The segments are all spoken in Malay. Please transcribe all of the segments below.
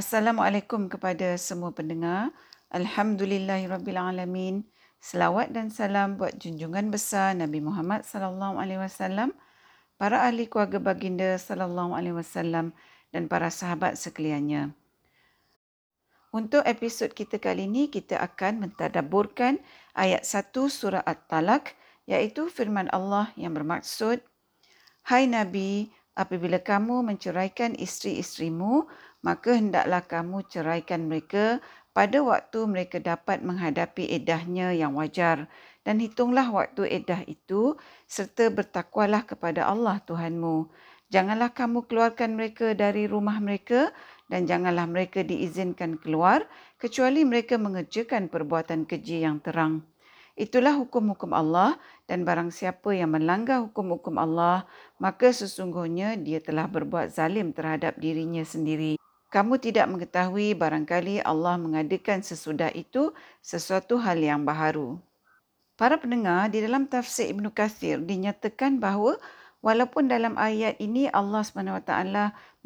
Assalamualaikum kepada semua pendengar. Alhamdulillahirabbilalamin. Selawat dan salam buat junjungan besar Nabi Muhammad sallallahu alaihi wasallam, para ahli keluarga baginda sallallahu alaihi wasallam dan para sahabat sekaliannya. Untuk episod kita kali ini, kita akan mentadabburkan ayat 1 surah At-Talaq iaitu firman Allah yang bermaksud Hai Nabi, apabila kamu menceraikan isteri-isterimu, maka hendaklah kamu ceraikan mereka pada waktu mereka dapat menghadapi edahnya yang wajar dan hitunglah waktu edah itu serta bertakwalah kepada Allah Tuhanmu. Janganlah kamu keluarkan mereka dari rumah mereka dan janganlah mereka diizinkan keluar kecuali mereka mengerjakan perbuatan keji yang terang. Itulah hukum-hukum Allah dan barang siapa yang melanggar hukum-hukum Allah, maka sesungguhnya dia telah berbuat zalim terhadap dirinya sendiri. Kamu tidak mengetahui barangkali Allah mengadakan sesudah itu sesuatu hal yang baharu. Para pendengar, di dalam tafsir Ibn Kathir dinyatakan bahawa walaupun dalam ayat ini Allah SWT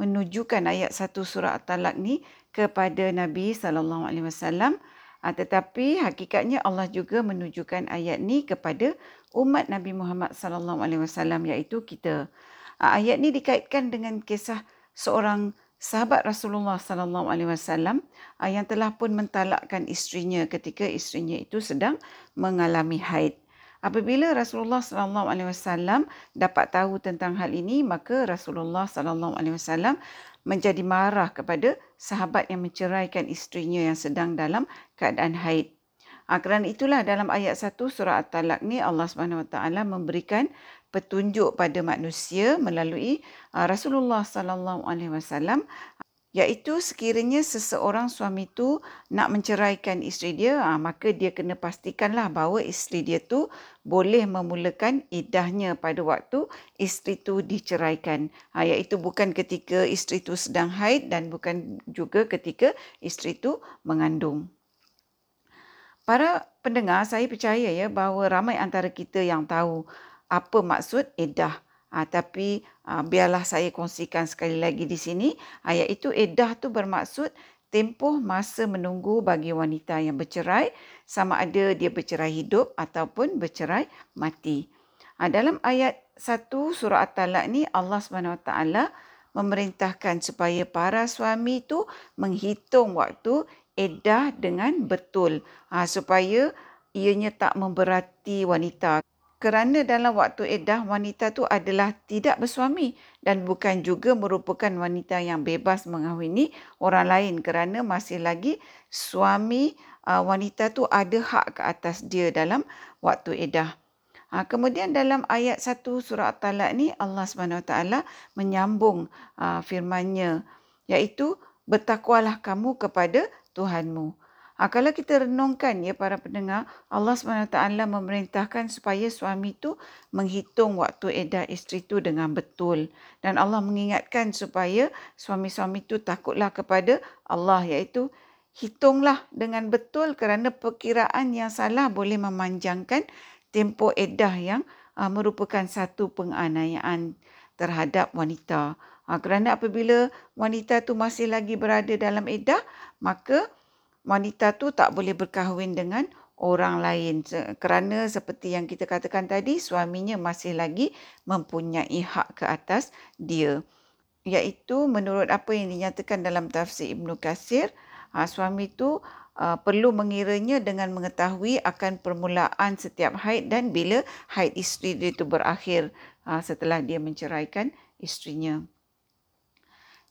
menunjukkan ayat satu surah At-Talaq ni kepada Nabi SAW, ah, tetapi hakikatnya Allah juga menunjukkan ayat ni kepada umat Nabi Muhammad SAW iaitu kita. Ah, ayat ni dikaitkan dengan kisah seorang sahabat Rasulullah sallallahu alaihi wasallam ah, yang telah pun mentalakkan isterinya ketika isterinya itu sedang mengalami haid. Apabila Rasulullah sallallahu alaihi wasallam dapat tahu tentang hal ini, maka Rasulullah sallallahu alaihi wasallam menjadi marah kepada sahabat yang menceraikan isterinya yang sedang dalam keadaan haid. Ha, kerana itulah dalam ayat 1 surah At-Talaq ni Allah Subhanahu Wa Taala memberikan petunjuk pada manusia melalui uh, Rasulullah sallallahu alaihi wasallam iaitu sekiranya seseorang suami tu nak menceraikan isteri dia uh, maka dia kena pastikanlah bahawa isteri dia tu boleh memulakan idahnya pada waktu isteri tu diceraikan. Uh, iaitu bukan ketika isteri tu sedang haid dan bukan juga ketika isteri tu mengandung. Para pendengar, saya percaya ya bahawa ramai antara kita yang tahu apa maksud edah. Ha, tapi ha, biarlah saya kongsikan sekali lagi di sini. Ha, iaitu edah tu bermaksud tempoh masa menunggu bagi wanita yang bercerai sama ada dia bercerai hidup ataupun bercerai mati. Ha, dalam ayat 1 surah At-Talaq ni Allah SWT memerintahkan supaya para suami tu menghitung waktu edah dengan betul ha, supaya ianya tak memberati wanita kerana dalam waktu edah wanita tu adalah tidak bersuami dan bukan juga merupakan wanita yang bebas mengahwini orang lain kerana masih lagi suami uh, wanita tu ada hak ke atas dia dalam waktu edah. Ha, kemudian dalam ayat 1 surah At-Talaq ni Allah SWT menyambung uh, firman-Nya iaitu bertakwalah kamu kepada Tuhanmu. Ha, kalau kita renungkan ya para pendengar, Allah SWT memerintahkan supaya suami itu menghitung waktu edah isteri itu dengan betul. Dan Allah mengingatkan supaya suami-suami itu takutlah kepada Allah iaitu hitunglah dengan betul kerana perkiraan yang salah boleh memanjangkan tempoh edah yang uh, merupakan satu penganiayaan terhadap wanita. Ha, kerana apabila wanita itu masih lagi berada dalam edah, maka wanita tu tak boleh berkahwin dengan orang lain kerana seperti yang kita katakan tadi suaminya masih lagi mempunyai hak ke atas dia iaitu menurut apa yang dinyatakan dalam tafsir Ibnu Kasir ha, suami itu uh, perlu mengiranya dengan mengetahui akan permulaan setiap haid dan bila haid isteri dia itu berakhir uh, setelah dia menceraikan isterinya.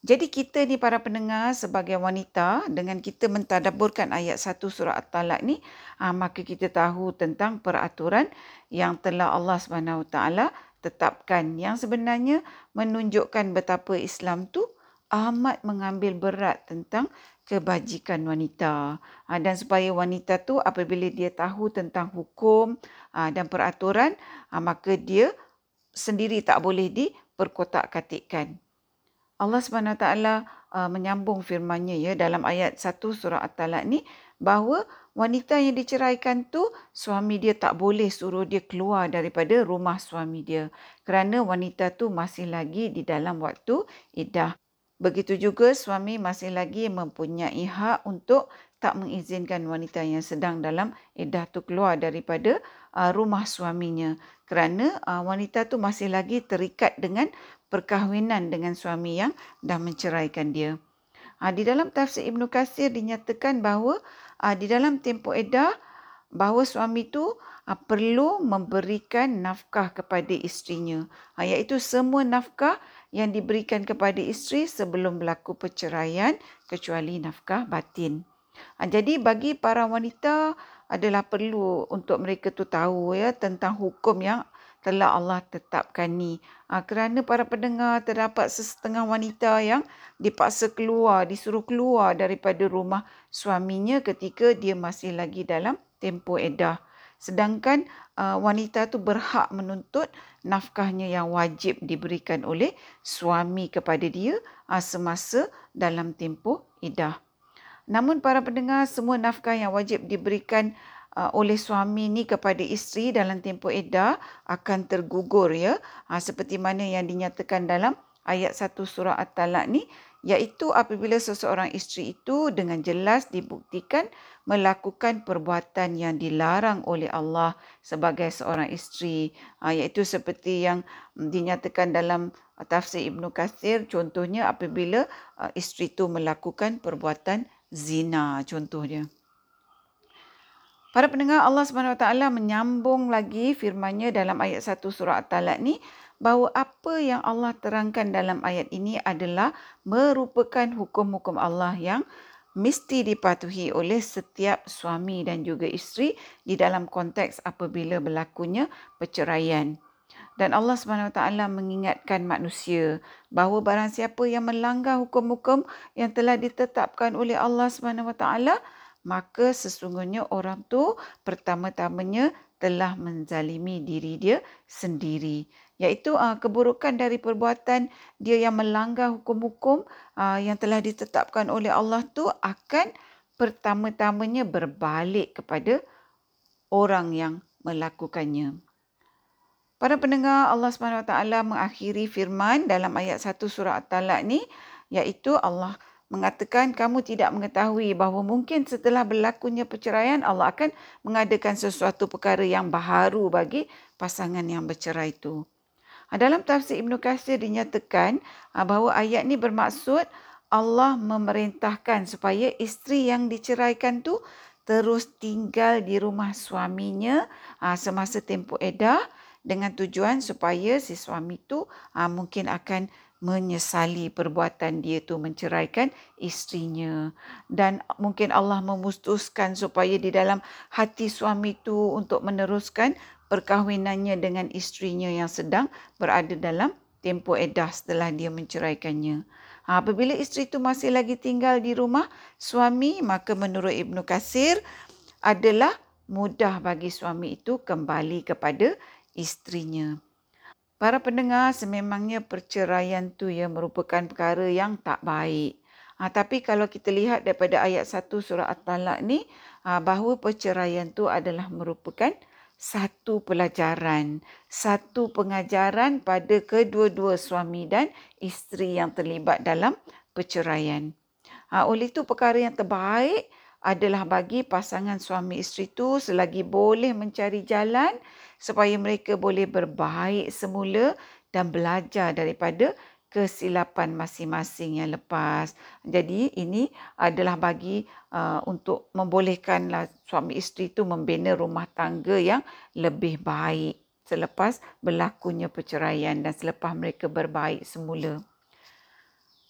Jadi kita ni para pendengar sebagai wanita dengan kita mentadaburkan ayat 1 surah At-Talaq ni ha, maka kita tahu tentang peraturan yang telah Allah Subhanahu taala tetapkan yang sebenarnya menunjukkan betapa Islam tu amat mengambil berat tentang kebajikan wanita ha, dan supaya wanita tu apabila dia tahu tentang hukum ha, dan peraturan maka dia sendiri tak boleh diperkotak-katikkan. Allah SWT uh, menyambung firman-Nya ya dalam ayat 1 surah At-Talaq ni bahawa wanita yang diceraikan tu suami dia tak boleh suruh dia keluar daripada rumah suami dia kerana wanita tu masih lagi di dalam waktu iddah. Begitu juga suami masih lagi mempunyai hak untuk tak mengizinkan wanita yang sedang dalam iddah tu keluar daripada uh, rumah suaminya kerana uh, wanita tu masih lagi terikat dengan perkahwinan dengan suami yang dah menceraikan dia. Uh, di dalam tafsir Ibnu Kasir dinyatakan bahawa uh, di dalam tempoh iddah bahawa suami tu uh, perlu memberikan nafkah kepada isterinya uh, iaitu semua nafkah yang diberikan kepada isteri sebelum berlaku perceraian kecuali nafkah batin. Ha, jadi bagi para wanita adalah perlu untuk mereka tu tahu ya tentang hukum yang telah Allah tetapkan ni. Ha, kerana para pendengar terdapat sesetengah wanita yang dipaksa keluar, disuruh keluar daripada rumah suaminya ketika dia masih lagi dalam tempoh edah. Sedangkan uh, wanita tu berhak menuntut nafkahnya yang wajib diberikan oleh suami kepada dia uh, semasa dalam tempoh idah. Namun para pendengar semua nafkah yang wajib diberikan uh, oleh suami ni kepada isteri dalam tempoh iddah akan tergugur ya. Uh, seperti mana yang dinyatakan dalam ayat 1 surah At-Talaq ni iaitu apabila seseorang isteri itu dengan jelas dibuktikan melakukan perbuatan yang dilarang oleh Allah sebagai seorang isteri uh, iaitu seperti yang dinyatakan dalam tafsir Ibnu Katsir contohnya apabila uh, isteri itu melakukan perbuatan zina contohnya. Para pendengar Allah SWT menyambung lagi firman-Nya dalam ayat 1 surah At-Talaq ni bahawa apa yang Allah terangkan dalam ayat ini adalah merupakan hukum-hukum Allah yang mesti dipatuhi oleh setiap suami dan juga isteri di dalam konteks apabila berlakunya perceraian. Dan Allah SWT mengingatkan manusia bahawa barang siapa yang melanggar hukum-hukum yang telah ditetapkan oleh Allah SWT, maka sesungguhnya orang tu pertama-tamanya telah menzalimi diri dia sendiri. Iaitu uh, keburukan dari perbuatan dia yang melanggar hukum-hukum uh, yang telah ditetapkan oleh Allah tu akan pertama-tamanya berbalik kepada orang yang melakukannya. Para pendengar Allah SWT mengakhiri firman dalam ayat 1 surah At-Talaq ni iaitu Allah mengatakan kamu tidak mengetahui bahawa mungkin setelah berlakunya perceraian Allah akan mengadakan sesuatu perkara yang baharu bagi pasangan yang bercerai itu. Ha, dalam tafsir Ibn Qasir dinyatakan ha, bahawa ayat ini bermaksud Allah memerintahkan supaya isteri yang diceraikan tu terus tinggal di rumah suaminya ha, semasa tempoh edah dengan tujuan supaya si suami tu ah, mungkin akan menyesali perbuatan dia tu menceraikan isterinya dan mungkin Allah memutuskan supaya di dalam hati suami tu untuk meneruskan perkahwinannya dengan isterinya yang sedang berada dalam tempoh edah setelah dia menceraikannya. Ha, apabila isteri itu masih lagi tinggal di rumah suami, maka menurut Ibnu Kasir adalah mudah bagi suami itu kembali kepada isterinya. Para pendengar, sememangnya perceraian tu ya merupakan perkara yang tak baik. Ha, tapi kalau kita lihat daripada ayat 1 surah At-Talaq ni, ha, bahawa perceraian tu adalah merupakan satu pelajaran, satu pengajaran pada kedua-dua suami dan isteri yang terlibat dalam perceraian. Ha, oleh itu perkara yang terbaik adalah bagi pasangan suami isteri itu selagi boleh mencari jalan supaya mereka boleh berbaik semula dan belajar daripada kesilapan masing-masing yang lepas. Jadi ini adalah bagi uh, untuk membolehkanlah suami isteri itu membina rumah tangga yang lebih baik selepas berlakunya perceraian dan selepas mereka berbaik semula.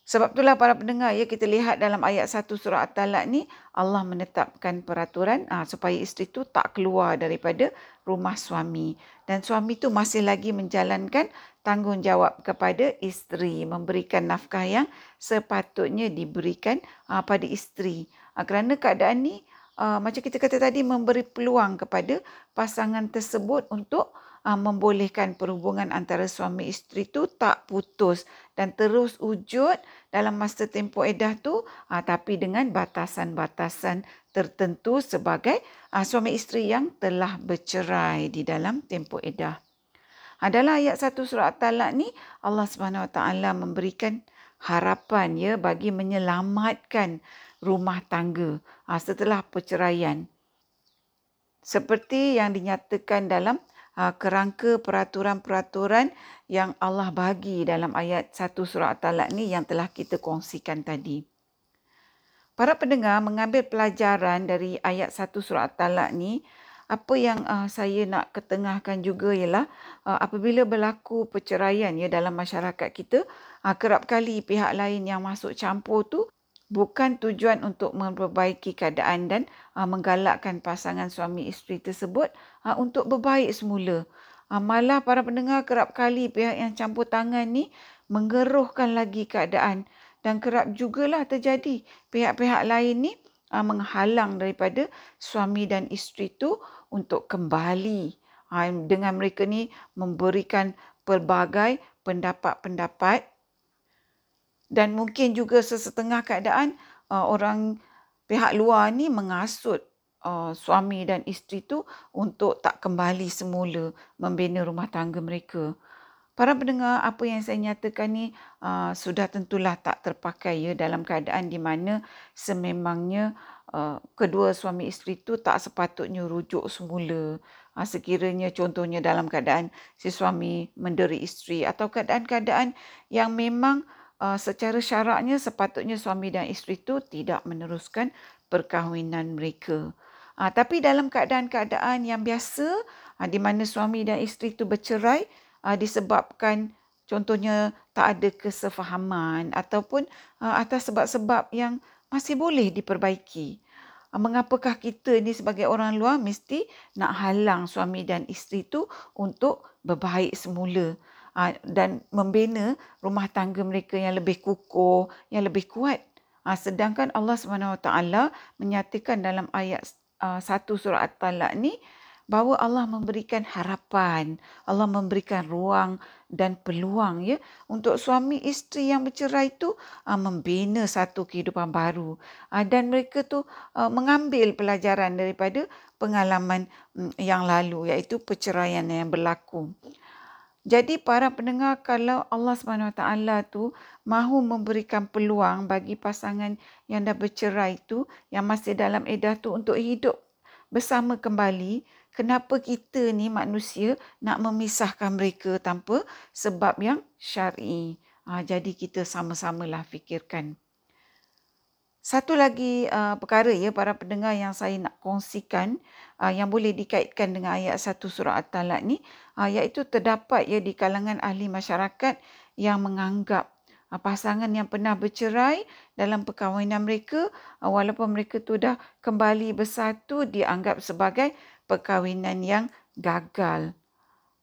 Sebab itulah para pendengar ya kita lihat dalam ayat 1 surah At-Talaq ni Allah menetapkan peraturan ah, supaya isteri tu tak keluar daripada rumah suami dan suami tu masih lagi menjalankan tanggungjawab kepada isteri memberikan nafkah yang sepatutnya diberikan ah, pada isteri. Ah, kerana keadaan ni aa, macam kita kata tadi memberi peluang kepada pasangan tersebut untuk uh, membolehkan perhubungan antara suami isteri tu tak putus dan terus wujud dalam masa tempoh edah tu uh, tapi dengan batasan-batasan tertentu sebagai uh, suami isteri yang telah bercerai di dalam tempoh edah. Adalah ayat satu surah At-Talaq ni Allah Subhanahu Wa Taala memberikan harapan ya bagi menyelamatkan rumah tangga ha, setelah perceraian. Seperti yang dinyatakan dalam kerangka peraturan-peraturan yang Allah bagi dalam ayat 1 surah At-Talaq ni yang telah kita kongsikan tadi. Para pendengar mengambil pelajaran dari ayat 1 surah At-Talaq ni, apa yang uh, saya nak ketengahkan juga ialah uh, apabila berlaku perceraian ya dalam masyarakat kita, uh, kerap kali pihak lain yang masuk campur tu bukan tujuan untuk memperbaiki keadaan dan uh, menggalakkan pasangan suami isteri tersebut uh, untuk berbaik semula. Uh, malah para pendengar kerap kali pihak yang campur tangan ni menggeruhkan lagi keadaan dan kerap jugalah terjadi pihak-pihak lain ni uh, menghalang daripada suami dan isteri tu untuk kembali uh, dengan mereka ni memberikan pelbagai pendapat-pendapat dan mungkin juga sesetengah keadaan uh, orang pihak luar ni mengasut uh, suami dan isteri tu untuk tak kembali semula membina rumah tangga mereka. Para pendengar, apa yang saya nyatakan ni uh, sudah tentulah tak terpakai ya dalam keadaan di mana sememangnya uh, kedua suami isteri tu tak sepatutnya rujuk semula. Uh, sekiranya contohnya dalam keadaan si suami menderi isteri atau keadaan-keadaan yang memang uh, secara syaraknya sepatutnya suami dan isteri tu tidak meneruskan perkahwinan mereka. Uh, tapi dalam keadaan-keadaan yang biasa uh, di mana suami dan isteri tu bercerai, uh, disebabkan contohnya tak ada kesefahaman ataupun uh, atas sebab-sebab yang masih boleh diperbaiki. Uh, mengapakah kita ni sebagai orang luar mesti nak halang suami dan isteri tu untuk berbaik semula dan membina rumah tangga mereka yang lebih kukuh, yang lebih kuat. Uh, sedangkan Allah SWT menyatakan dalam ayat uh, 1 surah At-Talaq ni, bahawa Allah memberikan harapan, Allah memberikan ruang dan peluang ya untuk suami isteri yang bercerai itu uh, membina satu kehidupan baru uh, dan mereka tu uh, mengambil pelajaran daripada pengalaman um, yang lalu iaitu perceraian yang berlaku. Jadi para pendengar kalau Allah SWT tu mahu memberikan peluang bagi pasangan yang dah bercerai itu yang masih dalam edah tu untuk hidup bersama kembali kenapa kita ni manusia nak memisahkan mereka tanpa sebab yang syar'i. Ha, jadi kita sama-samalah fikirkan. Satu lagi uh, perkara ya para pendengar yang saya nak kongsikan uh, yang boleh dikaitkan dengan ayat satu surah At-Talaq ni uh, iaitu terdapat ya di kalangan ahli masyarakat yang menganggap uh, pasangan yang pernah bercerai dalam perkahwinan mereka uh, walaupun mereka tu dah kembali bersatu dianggap sebagai perkahwinan yang gagal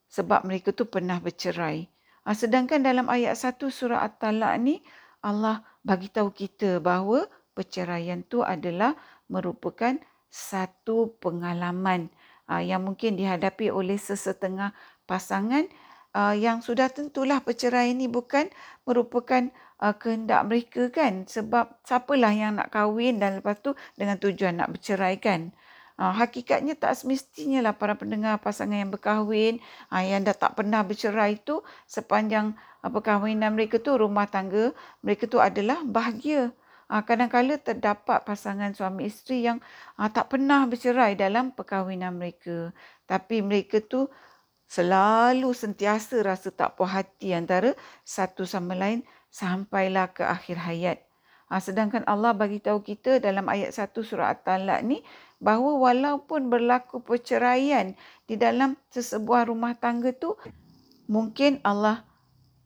sebab mereka tu pernah bercerai. Ha, sedangkan dalam ayat 1 surah At-Talaq ni Allah bagi tahu kita bahawa perceraian tu adalah merupakan satu pengalaman ha, yang mungkin dihadapi oleh sesetengah pasangan uh, yang sudah tentulah perceraian ini bukan merupakan uh, kehendak mereka kan sebab siapalah yang nak kahwin dan lepas tu dengan tujuan nak bercerai kan Ha, hakikatnya tak semestinya lah para pendengar pasangan yang berkahwin ha, yang dah tak pernah bercerai itu sepanjang ha, perkahwinan mereka tu rumah tangga mereka tu adalah bahagia. Ha, kadang-kadang terdapat pasangan suami isteri yang ha, tak pernah bercerai dalam perkahwinan mereka. Tapi mereka tu selalu sentiasa rasa tak puas hati antara satu sama lain sampailah ke akhir hayat. Ha, sedangkan Allah bagi tahu kita dalam ayat 1 surah At-Talaq ni bahawa walaupun berlaku perceraian di dalam sesebuah rumah tangga tu mungkin Allah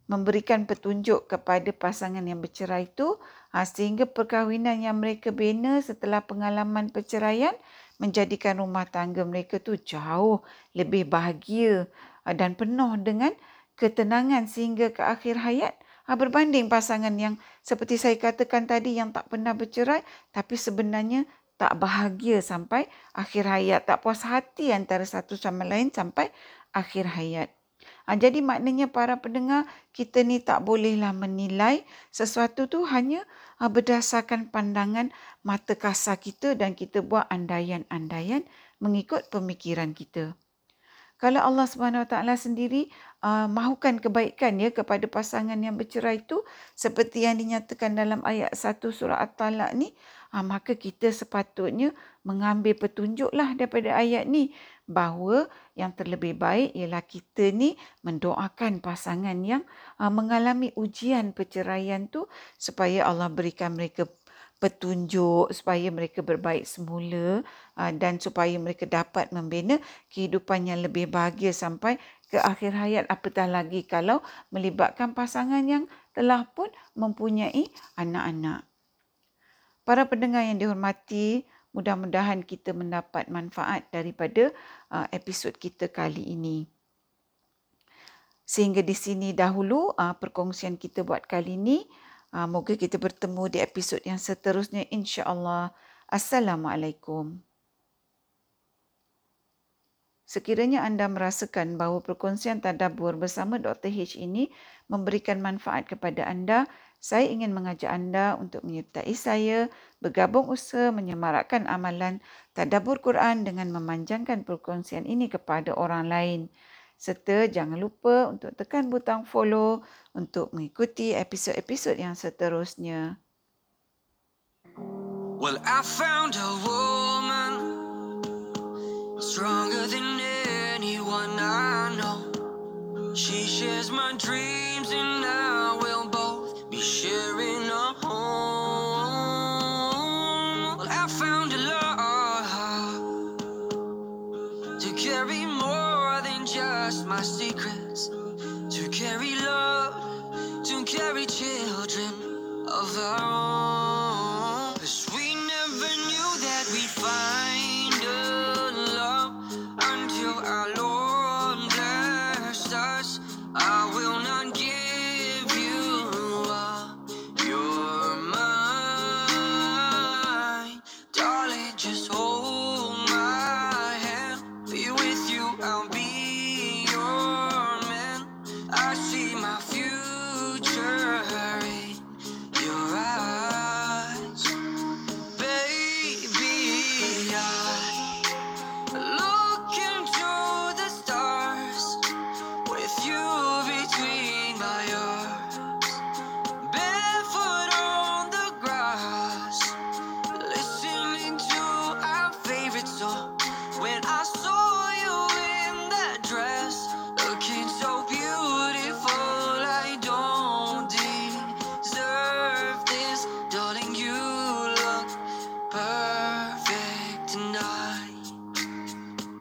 memberikan petunjuk kepada pasangan yang bercerai itu ha, sehingga perkahwinan yang mereka bina setelah pengalaman perceraian menjadikan rumah tangga mereka tu jauh lebih bahagia ha, dan penuh dengan ketenangan sehingga ke akhir hayat Ha, berbanding pasangan yang seperti saya katakan tadi yang tak pernah bercerai tapi sebenarnya tak bahagia sampai akhir hayat. Tak puas hati antara satu sama lain sampai akhir hayat. Ha, jadi maknanya para pendengar kita ni tak bolehlah menilai sesuatu tu hanya ha, berdasarkan pandangan mata kasar kita dan kita buat andaian-andaian mengikut pemikiran kita. Kalau Allah Taala sendiri uh, mahukan kebaikan ya kepada pasangan yang bercerai itu seperti yang dinyatakan dalam ayat 1 surah At-Talaq ni uh, maka kita sepatutnya mengambil petunjuklah daripada ayat ni bahawa yang terlebih baik ialah kita ni mendoakan pasangan yang uh, mengalami ujian perceraian tu supaya Allah berikan mereka petunjuk supaya mereka berbaik semula uh, dan supaya mereka dapat membina kehidupan yang lebih bahagia sampai ke akhir hayat apatah lagi kalau melibatkan pasangan yang telah pun mempunyai anak-anak. Para pendengar yang dihormati, mudah-mudahan kita mendapat manfaat daripada uh, episod kita kali ini. Sehingga di sini dahulu uh, perkongsian kita buat kali ini. Uh, moga kita bertemu di episod yang seterusnya insya-Allah. Assalamualaikum. Sekiranya anda merasakan bahawa perkongsian tadabbur bersama Dr. H ini memberikan manfaat kepada anda, saya ingin mengajak anda untuk menyertai saya bergabung usaha menyemarakkan amalan tadabbur Quran dengan memanjangkan perkongsian ini kepada orang lain. Serta jangan lupa untuk tekan butang follow untuk mengikuti episod-episod yang seterusnya. Well, I found a woman stronger than anyone I know. She shares my dreams and now secrets to carry love, to carry children of our own.